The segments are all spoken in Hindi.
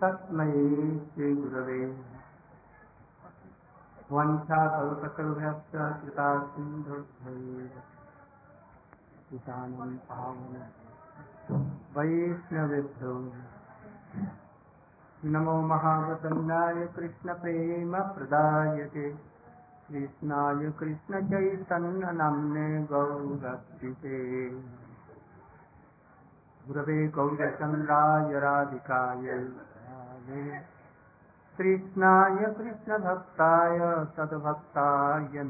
तस्मै श्रीगुरवे वंशाकल्पतरुभ्यश्च कृता वैष्णवेभ्यो। नमो महावतन्याय कृष्णप्रेमप्रदायते कृष्णाय कृष्णचैतन्यनाम्ने गौरक्षिते गुरवे गौरचन्द्राय राधिकाय। कृष्णाय कृष्णभक्ताय सद्भक्ताय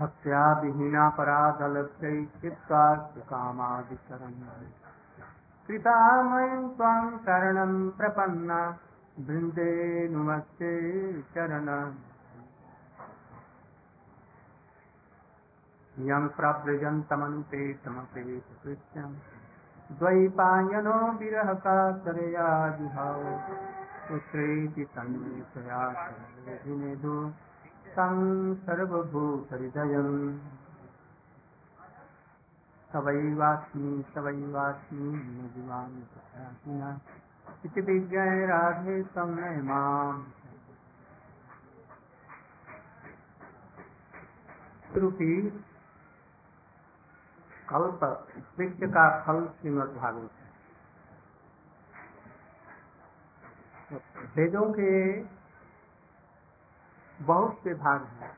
भक्त्या विहीनापराधलभ्यै चित्तास्तुकामादिशरणम् कृपामयं त्वां शरणं प्रपन्ना। बृन्दे नुमस्ते चरण। यं प्रव्रजन्तमनुपेतमपेतकृत्यम् द्वैपायनो विरहकातरयाजुभाव पुत्रेति तन्मयतया सर्वधिनेदु तं सर्वभूतहृदयम् सवैवास्मि सवैवास्मि जीवामि तथासिना इति विज्ञाय राधे तन्मय माम्। रूपी कल्प वृक्ष का फल श्रीमद भागवत है। वेदों के बहुत से भाग हैं,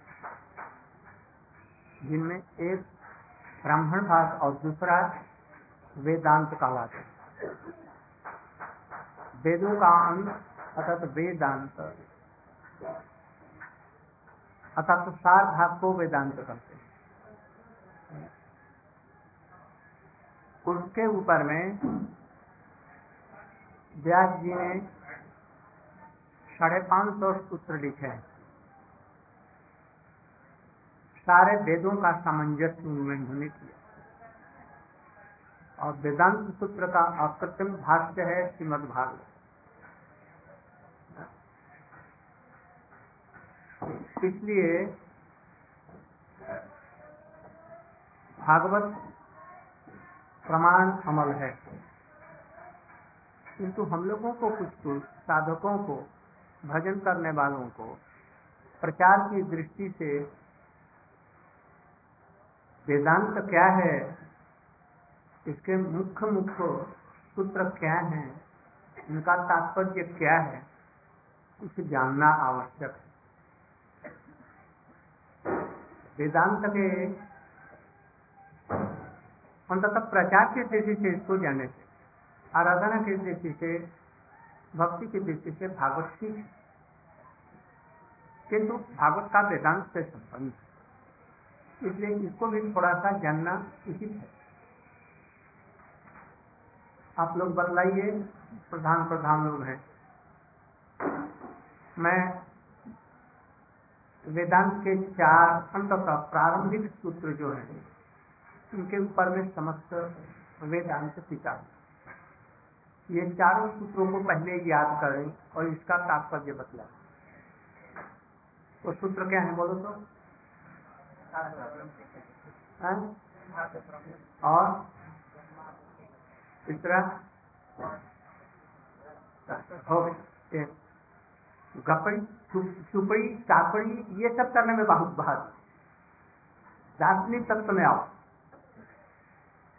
जिनमें एक ब्राह्मण भाग और दूसरा वेदांत कहलाते है। वेदों का अंग अर्थात वेदांत, अर्थात सार भाग को वेदांत करते हैं। उसके ऊपर में व्यास जी ने साढ़े पाँच सौ सूत्र लिखे। सारे वेदों का सामंजस्य उन्होंने किया। और वेदांत सूत्र का अकृत्रिम भाष्य है श्रीमद भागवत। इसलिए भागवत प्रमाण अमल है। किंतु हम लोगों को कुछ कुछ साधकों को, भजन करने वालों को, प्रचार की दृष्टि से वेदांत क्या है, इसके मुख्य मुख्य सूत्र क्या है, इनका तात्पर्य क्या है, कुछ जानना आवश्यक है। वेदांत के अंततः प्रचार की दृष्टि से इसको जाने से, आराधना की दृष्टि से, भक्ति की दृष्टि से भागवत ठीक है किंतु भागवत का वेदांत से संबंध इसलिए इसको भी थोड़ा सा जानना उचित है। आप लोग बतलाइए, प्रधान प्रधान लोग हैं। मैं वेदांत के चार अंततः प्रारंभिक सूत्र जो है उनके ऊपर में समस्त वेदांत टीका। ये चारों सूत्रों को पहले याद करें और इसका तात्पर्य बतला वो सूत्र क्या है, बोलो तो। है? और? तीसरा हो गपड़ी चुपड़ी चापड़ी ये सब करने में बहुत बहुत दार्शनिक तत्व में आओ।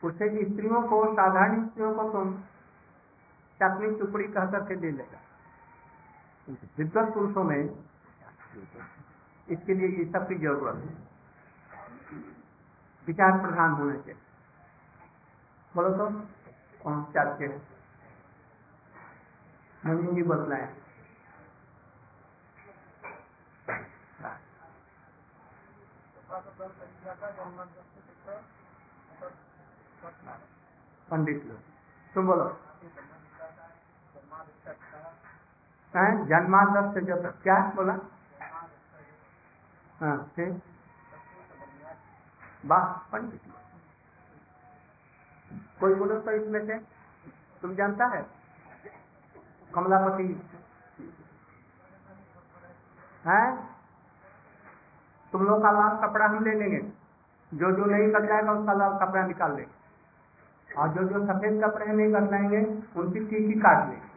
उससे कि स्त्रियों को, साधारण स्त्रियों को तुम चापनी चुपड़ी कह करके ले लेगा विद्वत पुरुषों में इसके लिए ये सब की ज़रूरत है। विचार प्रधान होने के। बोलो तो कौन चाहते हैं? नवीन जी बतलाए। पंडित लोग। तुम बोलो। जन्मादर्श जो क्या? बोला। हाँ वाह, पंडित कोई बोलो तो इसमें से। तुम जानता है? कमलापति। है? तुम लोग का लाल कपड़ा हम ले लेंगे। जो जो नहीं बदलाएगा उसका लाल कपड़ा निकाल लेंगे। और जो जो सफ़ेद कपड़े नहीं बदलाएँगे, उनकी टीकी काट लेंगे।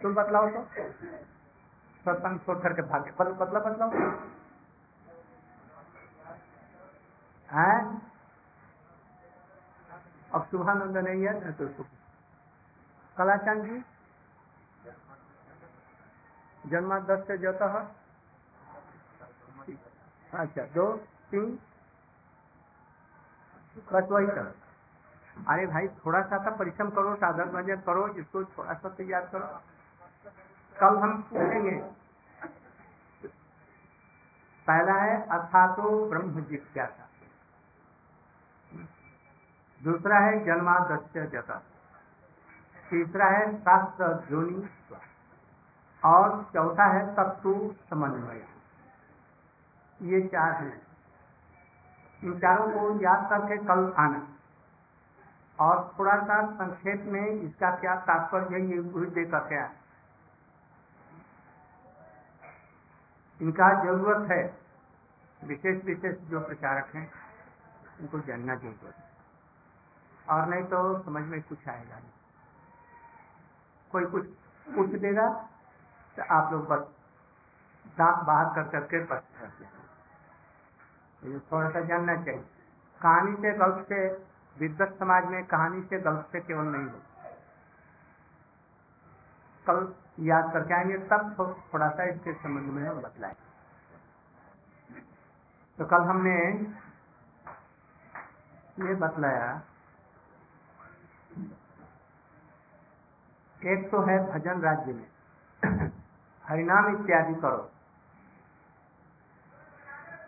तुम बतलाओ तो। सत्संग छोड़ करके भाग्य भागे। बदला बतलाओ है? अब शुभानंद नहीं है तो कलाचंद जी? जन्मा दस से जाता अच्छा दो। तीन बस अरे भाई थोड़ा सा तो परिश्रम करो साधन भजन करो जिसको थोड़ा सा तैयार करो। कल हम पूछेंगे पहला है अर्थातो ब्रह्म जिज्ञासा। दूसरा है जन्मादस्य जता। तीसरा है, शास्त्र जोनी और चौथा है, तत्व समन्वय। ये चार हैं। इन चारों को याद करके कल आना। और थोड़ा सा संक्षेप में इसका क्या तात्पर्य ये भी देकर क्या? इनका ज़रूरत है, विशेष विशेष जो प्रचारक हैं, उनको जानना ज़रूरत है। और नहीं तो समझ में कुछ आएगा नहीं। कोई कुछ पूछ देगा तो आप लोग बस दांत बाहर कर करके बस ये थोड़ा सा जानना चाहिए। कहानी से गल्प से, विद्वत समाज में कहानी से गल्प से केवल नहीं हो। कल याद करके आएँगे, तब थोड़ा सा इसके संबंध में बतलाए तो कल हमने ये बतलाया, एक तो है भजन राज्य में। हरिनाम इत्यादि करो।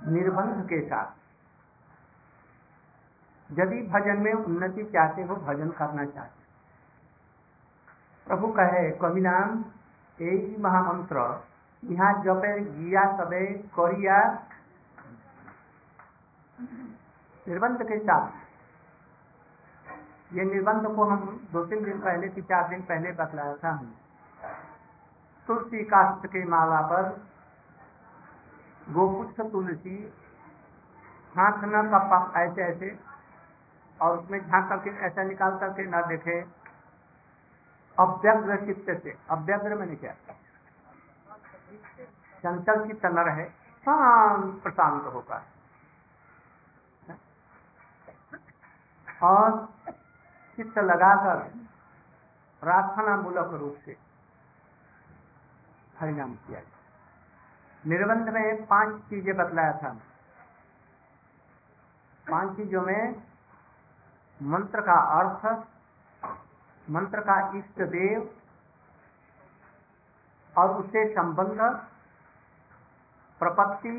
निर्बंध के साथ। यदि भजन में उन्नति चाहते हो, भजन करना चाहते प्रभु कहे कवि नाम यही महामंत्र यहाँ जपे, गिया सबे करिया। निर्बंध के साथ। ये निर्बंध को हम दो तीन दिन पहले की चार दिन पहले बतलाया था हम तुलसी काष्ट के माला पर गोपुच्छ तुलसी हाथ न कपा ऐसे ऐसे, और उसमें झाँक करके ऐसा निकाल करके न देखे। अव्यग्र चित्त से, अव्यग्र मैंने क्या? चंचल चित्त न रहे, शांत, प्रशांत होकर। और चित्त लगाकर प्रार्थना मूलक रूप से हरिनाम किया जाए। निर्बंध में पाँच चीज़ें बतलाया था। पाँच चीज़ों में मंत्र का अर्थ, मंत्र का इष्ट देव और उससे संबंध, प्रपत्ति,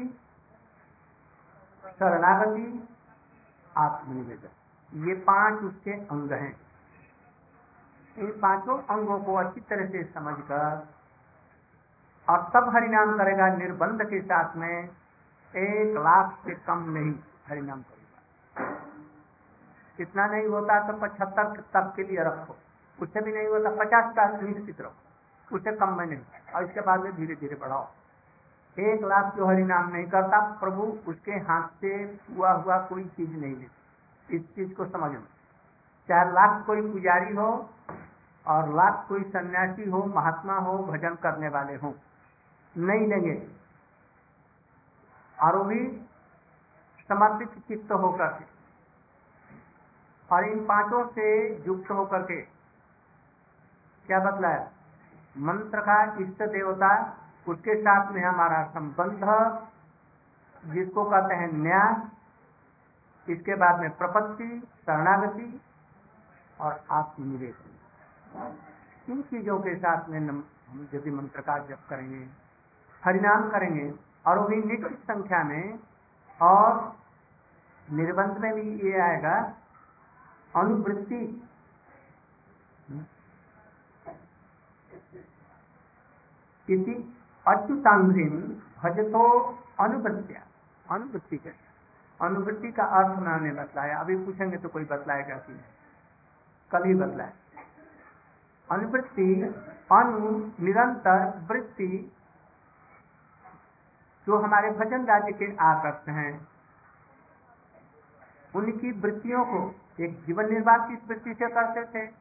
शरणागति, आत्मनिवेदन। ये पाँच उसके अंग हैं। इन पाँचों अंगों को अच्छी तरह से समझकर और तब हरिनाम करेगा निर्बंध के साथ में, एक लाख से कम नहीं हरिनाम करेगा। इतना नहीं होता तो पचहत्तर तक के लिए रखो। उससे भी नहीं होता, पचास का निश्चित रखो। उससे कम में नहीं और इसके बाद में धीरे धीरे बढ़ाओ। एक लाख जो हरिनाम नहीं करता, प्रभु उसके हाथ से हुआ हुआ कोई चीज़ नहीं लेती। इस चीज़ को समझ में। चाहे लाख कोई पुजारी हो, और लाख कोई सन्यासी हो, महात्मा हो, भजन करने वाले हों नहीं लेंगे। और भी समर्पित चित्त होकर के, और इन पाँचों से युक्त होकर के क्या बतलाया मंत्र का इष्ट देवता, उसके साथ में हमारा संबंध, जिसको कहते हैं न्याय, इसके बाद में प्रपत्ति, शरणागति और आत्मनिवेश। इन चीज़ों के साथ में हम यदि मंत्र का जप करेंगे हरिनाम करेंगे। और वो भी संख्या में। और निर्बंध में भी ये आएगा। अनुवृत्ति। इति अच्युतांग्रीम भजतो अनुवृत्तिया। अनुवृत्ति के अनुवृत्ति का अर्थ उन्होंने बतलाया। अभी पूछेंगे तो कोई बतलाएगा कि ही बतलाए। अनुवृत्ति अनु निरंतर वृत्ति जो हमारे भजन राज्य के आकर्ष हैं, उनकी वृत्तियों को एक जीवन निर्वाह किस वृत्ति से करते थे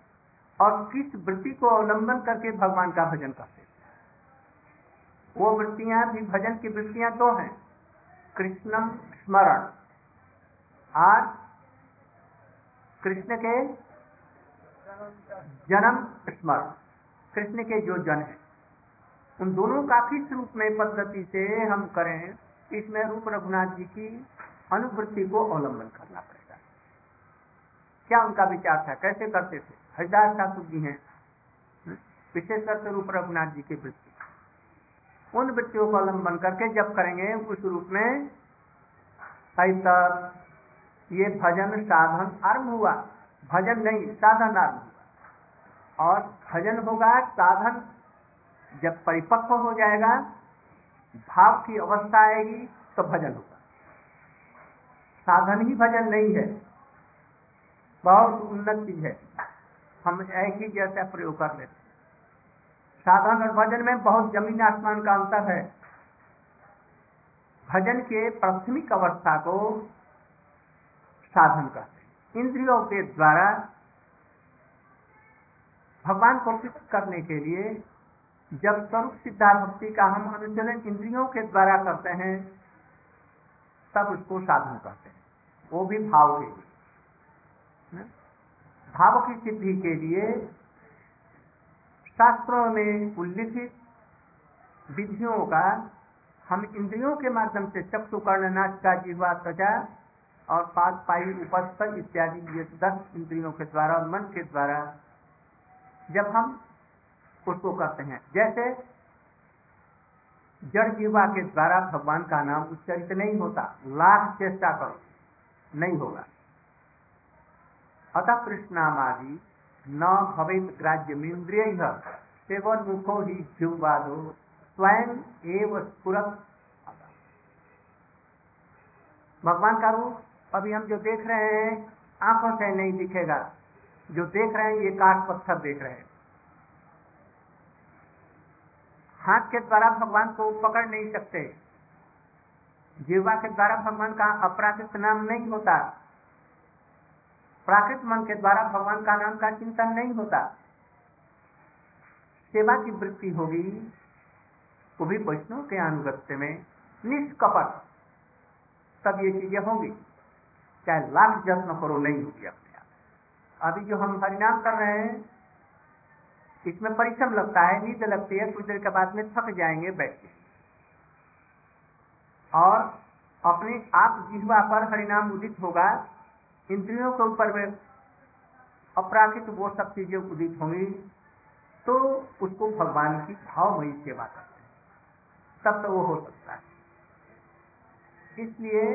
और किस वृत्ति को अवलंबन करके भगवान का भजन करते थे। वो वृत्तियाँ भी, भजन की वृत्तियाँ दो हैं। कृष्णम स्मरण। और कृष्ण के जन्म स्मरण। कृष्ण के जो जन है। उन दोनों का किस रूप में पद्धति से हम करें, इसमें रूप रघुनाथ जी की अनुवृत्ति को अवलंबन करना पड़ेगा क्या उनका विचार था? कैसे करते थे? हरिदास ठाकुर जी हैं। विशेषकर से रूप रघुनाथ जी की वृत्ति। उन वृत्तियों को अवलंबन करके जब करेंगे, उस रूप में ये भजन साधन आरंभ हुआ। भजन नहीं, साधन आरंभ हुआ। और भजन होगा साधन जब परिपक्व हो जाएगा, भाव की अवस्था आएगी तो भजन होगा। साधन ही भजन नहीं है, बहुत उन्नत चीज़ है। हम एक ही जैसा प्रयोग कर लेते साधन और भजन में बहुत ज़मीन आसमान का अंतर है। भजन के प्राथमिक अवस्था को साधन करते इंद्रियों के द्वारा भगवान को करने के लिए जब स्वरूप सिद्धार्थ भक्ति का हम अनुचलन इंद्रियों के द्वारा करते हैं, तब उसको साधन करते हैं। वो भी भाव के लिए भाव की सिद्धि के लिए शास्त्रों में उल्लिखित विधियों का हम इंद्रियों के माध्यम से चक्षु कर्ण नाच का जीवा त्वचा और पाक पाई उपस्थ इत्यादि ये दस इंद्रियों के द्वारा, मन के द्वारा जब हम उसको करते हैं। जैसे जड़ जीवा के द्वारा भगवान का नाम उच्चरित नहीं होता, लाख चेष्टा करो, नहीं होगा। अतः कृष्णामादि न भवित ग्राह्यमिंद्रिय सेवन मुखो ही जीववादो स्वयं एव स्फुरत। भगवान का रूप, अभी हम जो देख रहे हैं, आँखों से नहीं दिखेगा। जो देख रहे हैं, ये काट पत्थर देख रहे हैं। हाथ के द्वारा भगवान को पकड़ नहीं सकते। जीवा के द्वारा भगवान का अपराकृत नाम नहीं होता। प्राकृत मन के द्वारा भगवान का नाम का चिंतन नहीं होता। सेवा की वृत्ति होगी, वो भी वैष्णव के अनुगत्य में निष्कपट। तब ये चीज़ें होंगी। चाहे लाख जत्न करो, नहीं होगी अपने आप। अभी जो हम हरिनाम कर रहे हैं इसमें परिश्रम लगता है, नींद लगती है, कुछ देर के बाद में थक जाएँगे, बैठ। के और अपने आप जिहवा पर हरिनाम उदित होगा। इंद्रियों के ऊपर में अपराधित वो सब चीज़ें उदित होंगी तो उसको भगवान की भावमयी सेवा करते हैं। तब तो वो हो सकता है। इसलिए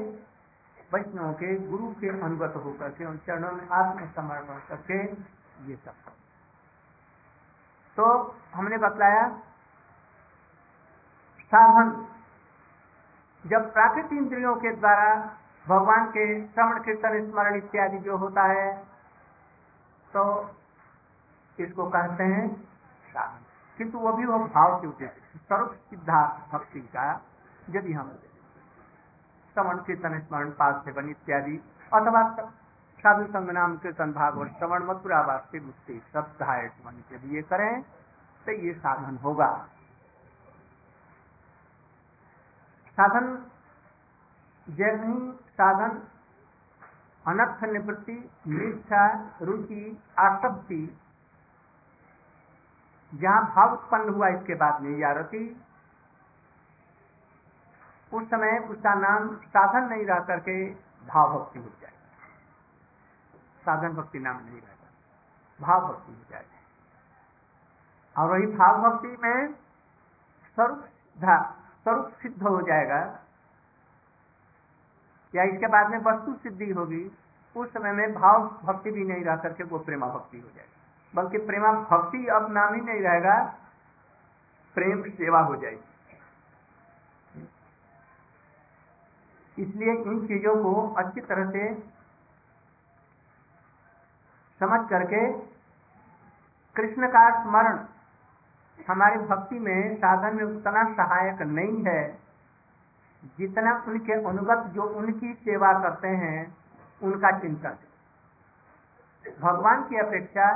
वैष्णव के गुरु के अनुगत होकर के, उन चरणों में आत्मसमर्पण करके ये सब तो हमने बतलाया, साधन, जब प्राकृतिक इंद्रियों के द्वारा भगवान के श्रवण, कीर्तन, स्मरण इत्यादि जो होता है तो इसको कहते हैं साधन। किंतु वो भी वो भाव के उद्देश्य स्वरूप सिद्धार्थ भक्ति का यदि हम श्रवण, कीर्तन, स्मरण पास सेवन इत्यादि, अथवा साधु संग नाम कीर्तन और श्रवण मथुरा सब सहायक मन के लिए करें तो ये साधन होगा। साधन, जैसे ही साधन, अनर्थ निवृत्ति, निष्ठा, रुचि, आसक्ति, जहाँ भाव उत्पन्न हुआ इसके बाद में या रति, उस समय उसका नाम साधन नहीं रह करके भाव भक्ति हो जाए। साधन भक्ति नाम नहीं रहता। भाव भक्ति हो जाएगा और वही भाव भक्ति में स्वरूप स्वरूप सिद्ध हो जाएगा। या इसके बाद में वस्तु सिद्धि होगी। उस समय में भाव भक्ति भी नहीं रह करके वो प्रेमा भक्ति हो जाएगी। बल्कि प्रेमा भक्ति अब नाम ही नहीं रहेगा, प्रेम सेवा हो जाएगी। इसलिए इन चीज़ों को अच्छी तरह से समझ करके कृष्ण का स्मरण हमारी भक्ति में साधन में उतना सहायक नहीं है जितना उनके अनुगत जो उनकी सेवा करते हैं, उनका चिंतन। भगवान की अपेक्षा,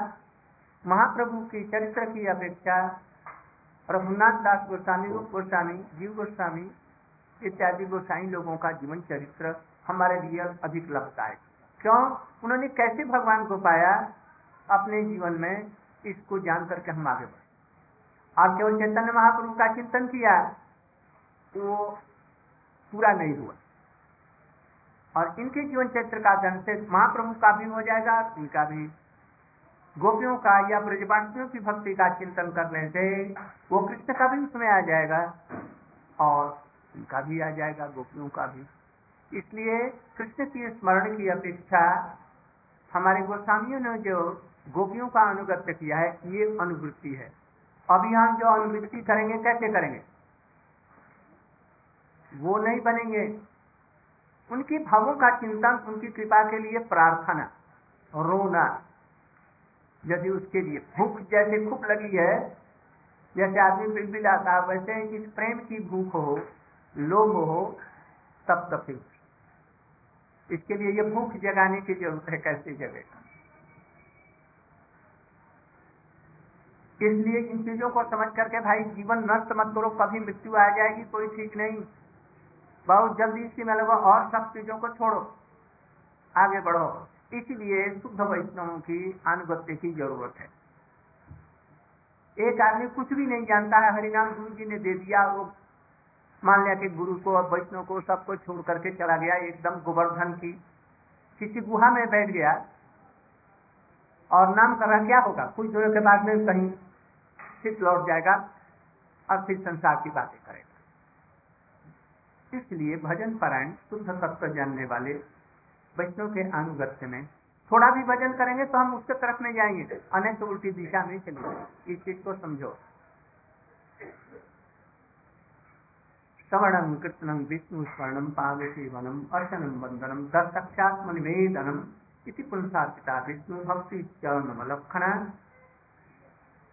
महाप्रभु की चरित्र की अपेक्षा, रघुनाथ दास गोस्वामी रूप गोस्वामी, जीव गोस्वामी इत्यादि गोसाई लोगों का जीवन चरित्र हमारे लिए अधिक लगता है। क्यों? उन्होंने कैसे भगवान को पाया? अपने जीवन में इसको जान करके हम आगे बढ़े। और केवल चैतन्य महाप्रभु का चिंतन किया, वो पूरा नहीं हुआ। और इनके जीवन चरित्र का धन से महाप्रभु का भी हो जाएगा इनका भी। गोपियों का या ब्रजवासियों की भक्ति का चिंतन करने से वो कृष्ण का भी उसमें आ जाएगा और इनका भी आ जाएगा, गोपियों का भी। इसलिए कृष्ण की स्मरण की अपेक्षा हमारे गोस्वामियों ने जो गोपियों का अनुगत्य किया है, ये अनुवृत्ति है। अभी हम जो अनुवृत्ति करेंगे, कैसे करेंगे? वो नहीं बनेंगे। उनकी भावों का चिंतन उनकी कृपा के लिए प्रार्थना, रोना, यदि उसके लिए भूख जैसे भूख लगी है, जैसे आदमी बिलबिलाता वैसे इस प्रेम की भूख हो, लोभ हो तब तक इसके लिए ये भूख जगाने की ज़रूरत है कैसे जगेगा। इसलिए इन चीज़ों को समझ करके भाई जीवन नष्ट मत करो, कभी मृत्यु आ जाएगी, कोई ठीक नहीं। बहुत जल्दी इसी में लगो और सब चीज़ों को छोड़ो, आगे बढ़ो। इसलिए शुद्ध वैष्णवों की अनुगत्य की ज़रूरत है। एक आदमी कुछ भी नहीं जानता है, हरिनाम गुरु जी ने दे दिया, वो मान लिया कि गुरु को और वैष्णव को सबको छोड़ करके चला गया, एकदम गोवर्धन की, किसी गुहा में बैठ गया। और नाम कर रहा, क्या होगा? कुछ दिनों के बाद में कहीं फिर लौट जाएगा और फिर संसार की बातें करेगा। इसलिए भजन पारायण, शुद्ध तत्व जानने वाले वैष्णव के अनुगत्य में थोड़ा भी भजन करेंगे तो हम उसके तरफ़ में जाएँगे अनेक उल्टी दिशा में चलेंगे इस चीज़ को समझो। श्रवणम कीर्तनम विष्णु स्वर्णम पादसेवनम अर्चनम वंदनम दर्शक्षात्म निवेदनम इति पुंसार्पिता विष्णु भक्ति चरणमलक्षणा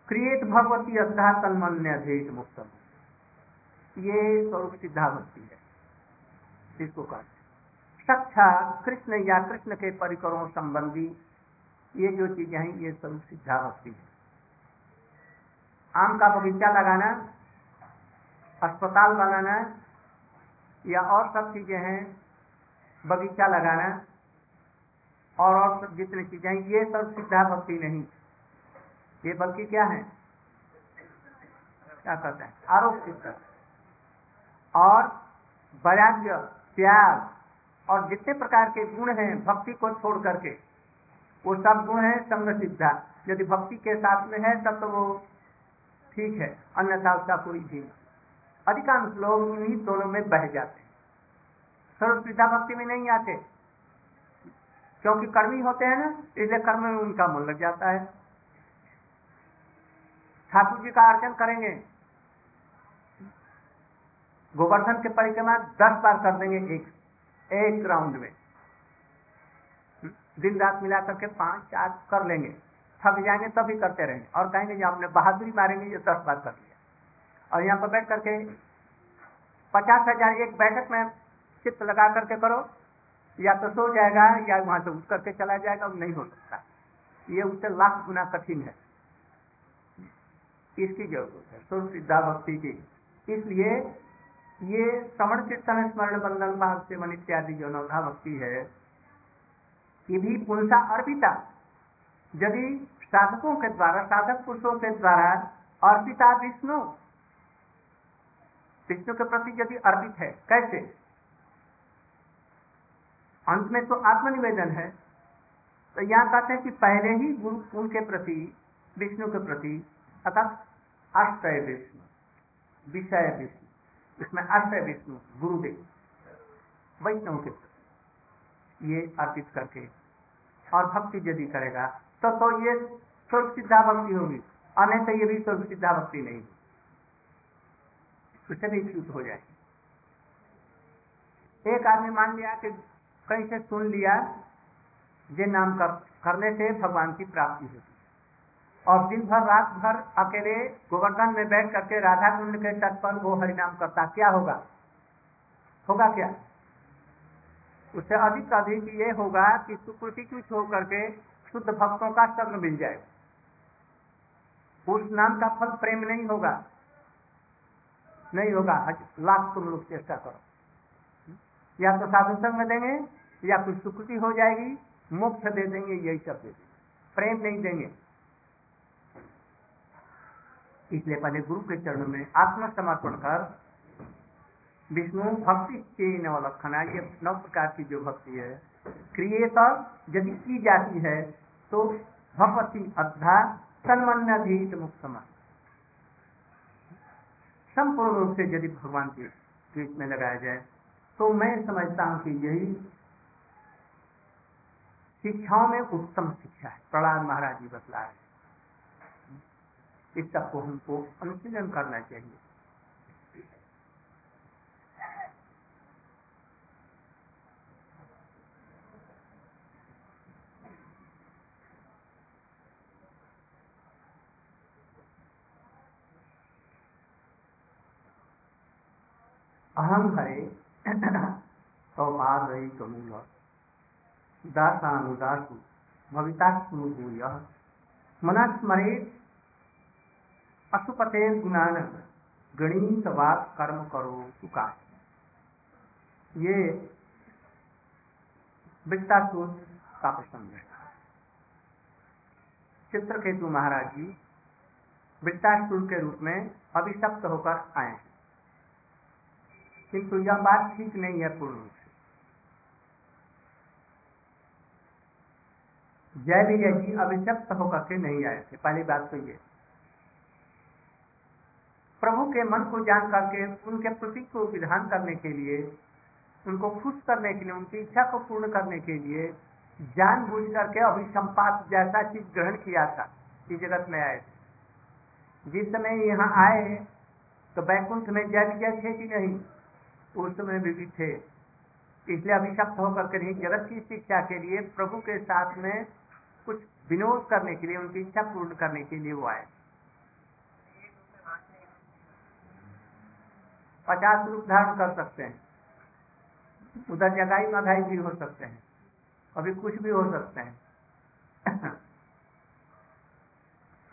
क्रिएट भगवती अद्धा तन्मन्य अधेत मुक्तम। ये स्वरूप सिद्धा भक्ति है। इसको कहते सक्षा कृष्ण या कृष्ण के परिकरों संबंधी ये जो चीज़ें हैं, ये स्वरूप सिद्धा भक्ति है। आम का बगीचा लगाना अस्पताल बनाना, या और सब चीज़ें हैं, बगीचा लगाना, और और सब जितनी चीज़ें ये सब सिद्धा भक्ति नहीं। ये बल्कि क्या है? क्या कहते हैं? आरोप सिद्ध और वैराग्य, त्याग, और जितने प्रकार के गुण हैं, भक्ति को छोड़ करके, वो सब गुण है संग सिद्धा यदि भक्ति के साथ में है, तब तो वो ठीक है, अन्यथा उसका कोई भी अधिकांश लोग इन्हीं दोनों में बह जाते हैं। सर्व सिद्धा भक्ति में नहीं आते। क्योंकि कर्मी होते हैं ना, इसलिए कर्म में उनका मन लग जाता है। ठाकुर जी का अर्चन करेंगे। गोवर्धन के परिक्रमा दस बार कर देंगे एक एक राउंड में। दिन रात मिला करके पाँच चार कर लेंगे। थक जाएँगे तभी करते रहेंगे। और कहेंगे जो, आपने बहादुरी मारेंगे, ये दस बार कर लिया और यहाँ पर बैठ करके पचास हज़ार एक बैठक में चित्त लगा करके करो। या तो सो जाएगा, या वहाँ से उठ करके चला जाएगा नहीं हो सकता। ये उससे लाख गुना कठिन है। इसकी ज़रूरत है। सुर सिद्धा भक्ति की। इसलिए ये श्रवण कीर्तन, स्मरण बंधन भाव सेवन इत्यादि जो नवधा भक्ति है, ये भी पुंसा अर्पिता। यदि साधकों के द्वारा, साधक पुरुषों के द्वारा अर्पिता विष्णु विष्णु के प्रति यदि अर्पित है, कैसे? अंत में तो आत्मनिवेदन है। तो यहाँ कहते हैं कि पहले ही गुरु उनके प्रति, विष्णु के प्रति, अर्थात अष्टय विष्णु, विषय विष्णु, इसमें अष्टय विष्णु, गुरुदेव, वैष्णव के प्रति, ये अर्पित करके। और भक्ति यदि करेगा तो तो ये स्वर्ग सिद्धा भक्ति होगी, अन्यथा ये भी स्वर्ग सिद्धा भक्ति नहीं उससे भी च्युत हो जाए। एक आदमी मान लिया कि कहीं से सुन लिया जे नाम कर, करने से भगवान की प्राप्ति होती और दिन भर रात भर अकेले गोवर्धन में बैठ करके राधा कुंड के तट पर वो हरिनाम करता क्या होगा? होगा क्या? उससे अधिक अधिक ये होगा कि सुकृति कुछ होकर के शुद्ध भक्तों का शरण मिल जाए। उस नाम का फल प्रेम नहीं होगा। नहीं होगा। लाख तुम लोग चेष्टा करो। या तो साधु संग देंगे, या कुछ सुकृति हो जाएगी। मोक्ष दे देंगे, यही सब दे देंगे। प्रेम नहीं देंगे। इसलिए पहले गुरु के चरणों में आत्मसमर्पण कर, विष्णु भक्ति के नवलक्षणा ये नौ प्रकार की जो भक्ति है क्रिएटर यदि की जाती है तो भगवती अद्धा तन्मन्याधीत मुक्त संपूर्ण रूप से यदि भगवान के कृत में लगाया जाए तो मैं समझता हूँ कि यही शिक्षाओं में उत्तम शिक्षा है। प्रहलाद महाराज जी बतला है। इस सबको हमको अनुशीलन करना चाहिए। अहम हरे सौपादयी कमूल दासानुदासु। भवितात्मभूय। मनस्मरे अशुपते गुणान। गणित बात कर्म करो चुका ये वित्तासुर का प्रसंग है चित्रकेतु महाराज जी वृत्तासुर के रूप में अभिशप्त होकर आए हैं। किंतु यह बात ठीक नहीं है पूर्ण रूप से। जय विजय जी अभिशप्त होकर के नहीं आए थे। पहली बात तो ये। प्रभु के मन को जान करके, उनके प्रतीक को विधान करने के लिए, उनको खुश करने के लिए, उनकी इच्छा को पूर्ण करने के लिए जान बुझ करके अभिसंपात जैसा चीज़ ग्रहण किया था इस जगत में आए थे। जिस समय यहाँ आए तो बैकुंठ में जय विजय थे कि नहीं? उस समय भी भी थे। इसलिए अभिशप्त होकर के नहीं जगत की शिक्षा के लिए प्रभु के साथ में कुछ विनोद करने के लिए, उनकी इच्छा पूर्ण करने के लिए वो आए। पचास रूप धारण कर सकते हैं। उधर जगाई मधाई भी हो सकते हैं। अभी कुछ भी हो सकते हैं।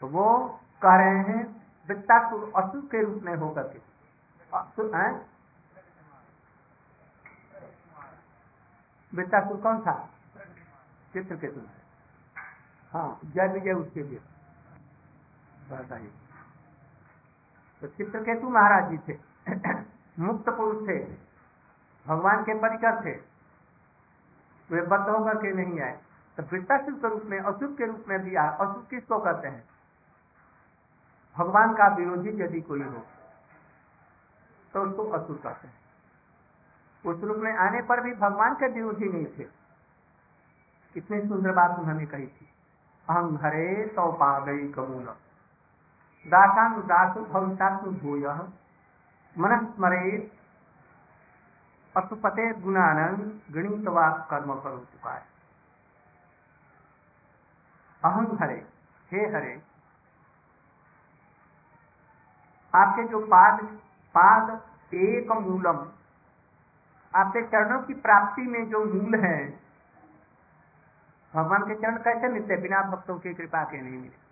तो वो कह रहे हैं, वित्तासुर असुर के रूप में होकर के असुर है वृत्तासुर कौन था? चित्र तुम हाँ जय विजय उसके लिए। बताइए तो चित्रकेतु महाराज जी थे। मुक्त पुरुष थे। भगवान के परिकर थे। वे बद्ध होकर के नहीं आए। तो वृत्तासुर के रूप में अशुभ के रूप में भी आए असुर किसको कहते हैं? भगवान का विरोधी यदि कोई हो तो उसको असुर कहते हैं। उस रूप में आने पर भी भगवान के विरोधी नहीं थे। कितनी सुंदर बात उन्होंने कही थी। अहम हरे तो पादई कमूल दासानु दासु भवितात्म भूय। मनस्मरे पशुपते गुणानंद गणितवाद कर्म करो चुका है अहम हरे, हे हरे, आपके जो पाद पाद एक मूलम आपके चरणों की प्राप्ति में जो मूल है, भगवान के चरण कैसे मिलते बिना भक्तों की कृपा के नहीं मिले।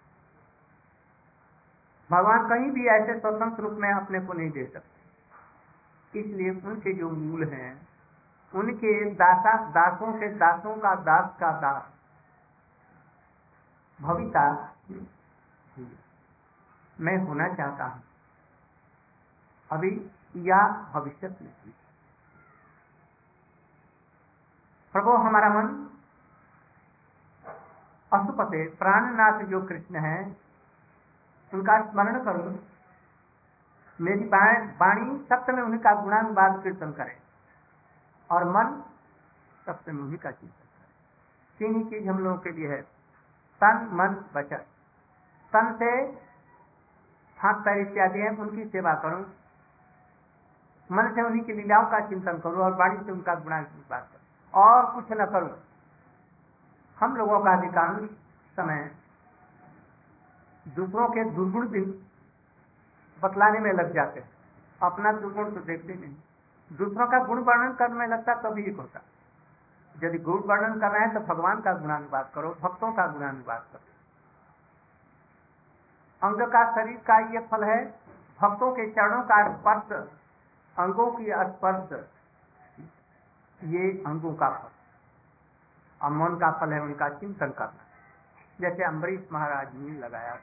भगवान कहीं भी ऐसे स्वतंत्र रूप में अपने को नहीं दे सकते। इसलिए उनके जो मूल हैं, उनके दासा, दासों के दासों का दास का दास, भविता, मैं होना चाहता हूँ। अभी या भविष्य में। प्रभु हमारा मन अशुपते प्राणनाथ जो कृष्ण है, उनका स्मरण करो। मेरी वाणी सत्य में उन्हीं का गुणानुवाद कीर्तन करे और मन सत्य में उन्हीं का चिंतन करे। तीन ही चीज़ हम लोगों के लिए है। तन, मन, वचन। तन से हाथ पैर इत्यादि है, उनकी सेवा करो। मन से उन्हीं की लीलाओं का चिंतन करो और वाणी से उनका गुणानुवाद करो। और कुछ न करूँ। हम लोगों का अधिकांश समय दूसरों के दुर्गुण भी बतलाने में लग जाते हैं। अपना दुर्गुण तो देखते नहीं। दूसरों का गुण वर्णन करने लगता तभी एक होता यदि गुण वर्णन करना है तो भगवान का गुणानुवाद करो, भक्तों का गुणानुवाद करो। अंग का शरीर का ये फल है, भक्तों के चरणों का स्पर्श, अंगों की स्पर्श। ये अंगों का फल। और मन का फल है उनका चिंतन करना। जैसे अम्बरीश महाराज ने लगाया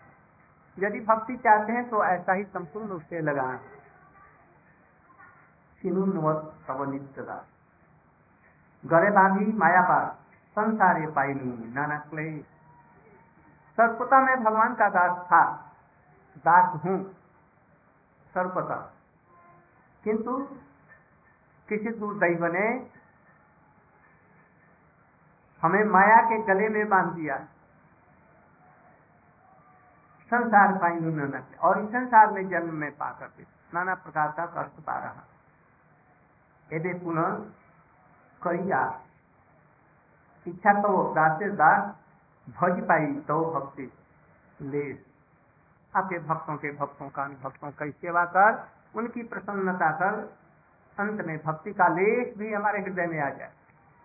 यदि भक्ति चाहते हैं तो ऐसा ही संपूर्ण रूप से लगाए। गड़े बागी मायापार संसारे पाइलू नाना क्लेश सर्वपता में भगवान का दास था, दास हूँ सर्वपता किंतु किसी दूर दुर्दैव ने हमें माया के गले में बाँध दिया। संसार पाइलू नाना और इस संसार में जन्म में पा करके नाना प्रकार का कष्ट पा रहा। यदि पुनः करिया। इच्छा तो दासे दास। भज पाई तो भक्ति ले। आपके भक्तों के भक्तों का भक्तों की सेवा कर। उनकी प्रसन्नता कर। अंत में भक्ति का लेख भी हमारे हृदय में आ जाए।